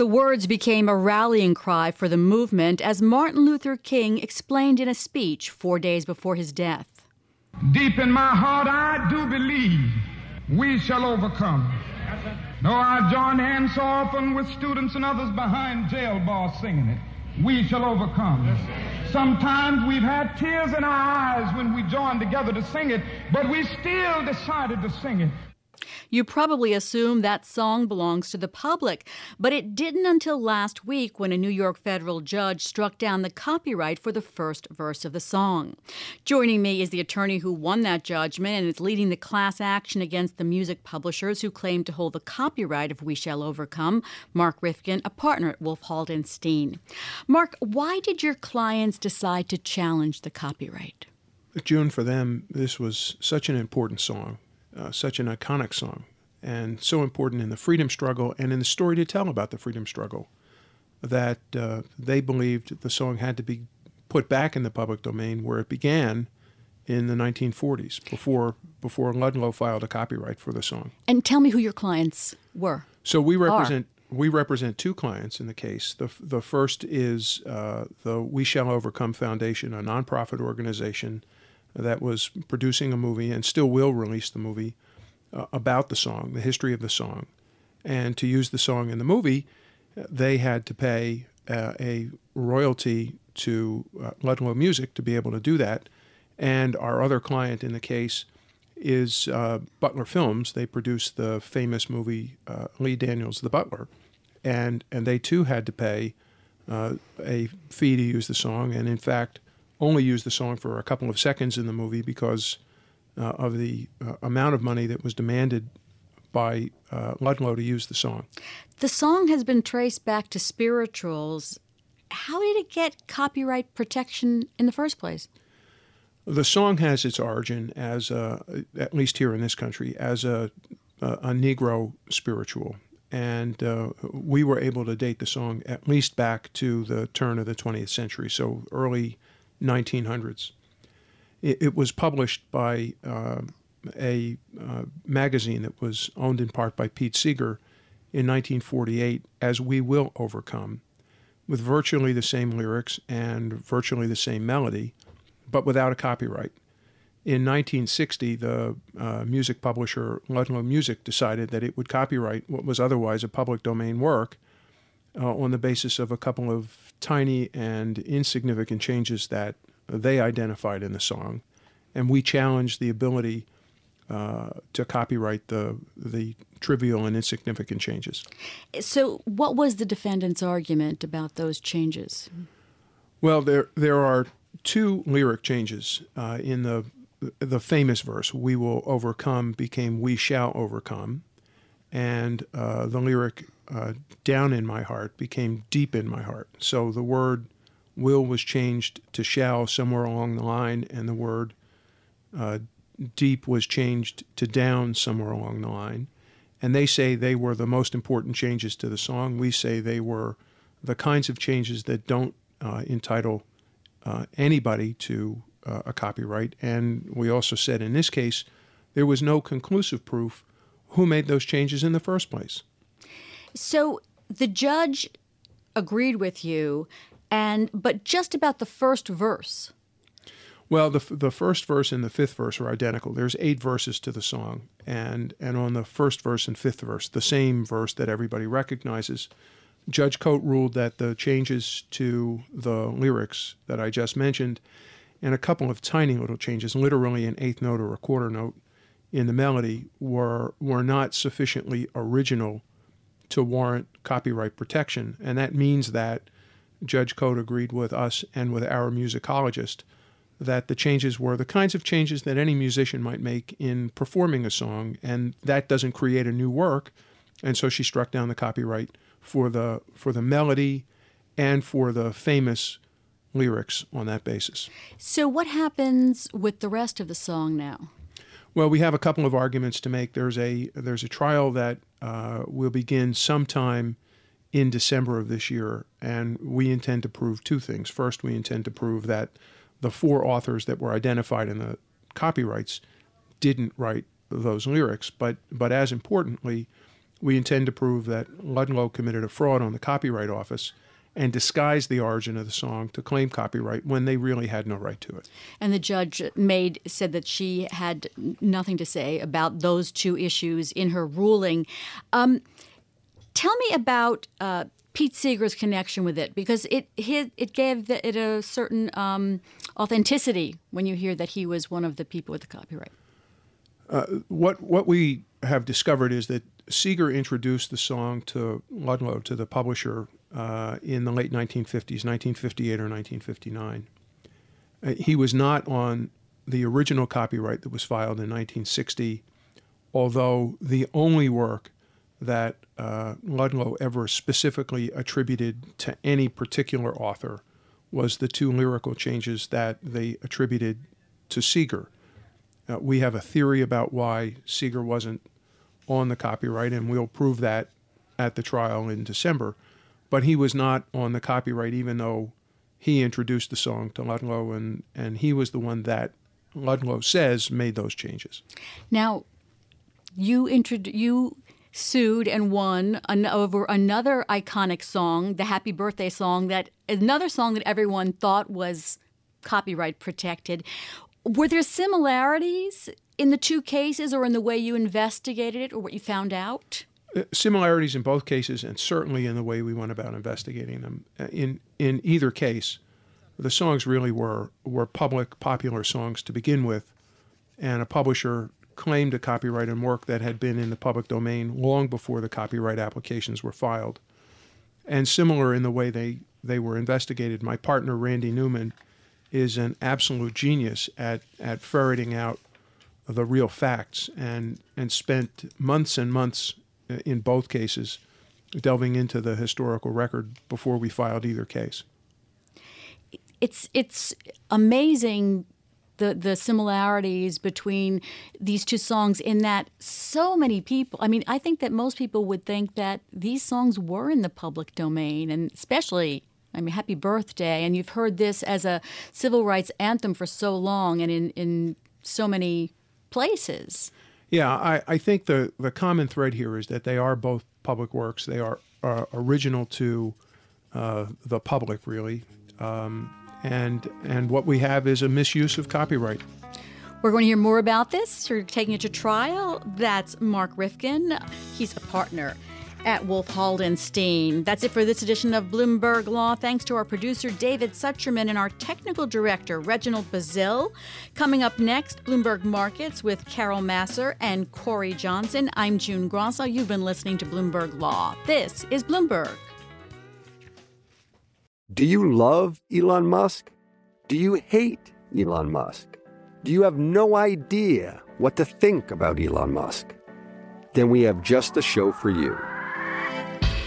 The words became a rallying cry for the movement as Martin Luther King explained in a speech four days before his death. Deep in my heart, I do believe we shall overcome. Though I join hands so often with students and others behind jail bars singing it, we shall overcome. Sometimes we've had tears in our eyes when we joined together to sing it, but we still decided to sing it. You probably assume that song belongs to the public, but it didn't until last week when a New York federal judge struck down the copyright for the first verse of the song. Joining me is the attorney who won that judgment and is leading the class action against the music publishers who claim to hold the copyright of We Shall Overcome, Mark Rifkin, a partner at Wolf Haldenstein. Mark, why did your clients decide to challenge the copyright? June, for them, this was such an important song, uh, such an iconic song, and so important in the freedom struggle and in the story to tell about the freedom struggle that uh, they believed the song had to be put back in the public domain where it began in the 1940s, before before Ludlow filed a copyright for the song. And tell me who your clients were. So we represent we represent two clients in the case. The the first is uh, the We Shall Overcome Foundation, a nonprofit organization that was producing a movie and still will release the movie uh, about the song, the history of the song, and to use the song in the movie, they had to pay uh, a royalty to uh, Ludlow Music to be able to do that. And our other client in the case is uh, Butler Films. They produced the famous movie uh, Lee Daniels' The Butler, and and they too had to pay uh, a fee to use the song, and in fact only used the song for a couple of seconds in the movie because uh, of the uh, amount of money that was demanded by uh, Ludlow to use the song. The song has been traced back to spirituals. How did it get copyright protection in the first place? The song has its origin as, a, at least here in this country, as a, a, a Negro spiritual. And uh, we were able to date the song at least back to the turn of the 20th century, so early 1900s. It, it was published by uh, a uh, magazine that was owned in part by Pete Seeger in 1948 as We Will Overcome, with virtually the same lyrics and virtually the same melody, but without a copyright. In 1960, the uh, music publisher Ludlow Music decided that it would copyright what was otherwise a public domain work uh, on the basis of a couple of tiny and insignificant changes that they identified in the song. And we challenged the ability uh, to copyright the, the trivial and insignificant changes. So, what was the defendant's argument about those changes? Well, there, there are two lyric changes uh, in the, the famous verse, We will overcome, became We shall overcome. And uh, the lyric uh, down in my heart became deep in my heart. So the word will was changed to shall somewhere along the line, and the word uh, deep was changed to down somewhere along the line. And they say they were the most important changes to the song. We say they were the kinds of changes that don't uh, entitle uh, anybody to uh, a copyright. And we also said in this case, there was no conclusive proof who made those changes in the first place. So the judge agreed with you, and but just about the first verse. Well, the, the first verse and the fifth verse are identical. There's eight verses to the song, and and on the first verse and fifth verse, the same verse that everybody recognizes, Judge Cote ruled that the changes to the lyrics that I just mentioned, and a couple of tiny little changes, literally an eighth note or a quarter note in the melody, were were not sufficiently original to warrant copyright protection, and that means that Judge Cote agreed with us and with our musicologist that the changes were the kinds of changes that any musician might make in performing a song, and that doesn't create a new work. And so she struck down the copyright for the for the melody and for the famous lyrics on that basis. So what happens with the rest of the song now? Well, we have a couple of arguments to make. There's a there's a trial that uh, will begin sometime in December of this year, and we intend to prove two things. First, we intend to prove that the four authors that were identified in the copyrights didn't write those lyrics, but but as importantly, we intend to prove that Ludlow committed a fraud on the Copyright Office and disguise the origin of the song to claim copyright when they really had no right to it. And the judge made said that she had nothing to say about those two issues in her ruling. Um, tell me about uh, Pete Seeger's connection with it because it it, it gave the, it a certain um, authenticity when you hear that he was one of the people with the copyright. what what we have discovered is that Seeger introduced the song to Ludlow to the publisher uh, in the late 1950s, 1958 or 1959. Uh, he was not on the original copyright that was filed in 1960, although the only work that uh, Ludlow ever specifically attributed to any particular author was the two lyrical changes that they attributed to Seeger. Uh, we have a theory about why Seeger wasn't on the copyright, and we'll prove that at the trial in December. But he was not on the copyright, even though he introduced the song to Ludlow, and, and he was the one that Ludlow says made those changes. Now, you introdu- you sued and won an- over another iconic song, the Happy Birthday song, that another song that everyone thought was copyright protected. Were there similarities in the two cases, or in the way you investigated it, or what you found out? Uh, similarities in both cases, and certainly in the way we went about investigating them. Uh, In in either case, the songs really were were public, popular songs to begin with, and a publisher claimed a copyright on work that had been in the public domain long before the copyright applications were filed. And similar in the way they they were investigated. My partner Randy Newman is an absolute genius at at ferreting out the real facts and and spent months and months uh, in both cases delving into the historical record before we filed either case. It's it's amazing the the similarities between these two songs in that so many people I mean I think that most people would think that these songs were in the public domain and especially I mean happy birthday and you've heard this as a civil rights anthem for so long and in in so many places. Yeah, I, I think the, the common thread here is that they are both public works. They are uh, original to uh, the public, really. Um, and, and what we have is a misuse of copyright. We're going to hear more about this. We're taking it to trial. That's Mark Rifkin. He's a partner at Wolf Haldenstein. That's it for this edition of Bloomberg Law. Thanks to our producer, David Sucherman, and our technical director, Reginald Bazil. Coming up next, Bloomberg Markets with Carol Masser and Corey Johnson. I'm June Grosso. You've been listening to Bloomberg Law. This is Bloomberg. Do you love Elon Musk? Do you hate Elon Musk? Do you have no idea what to think about Elon Musk? Then we have just the show for you.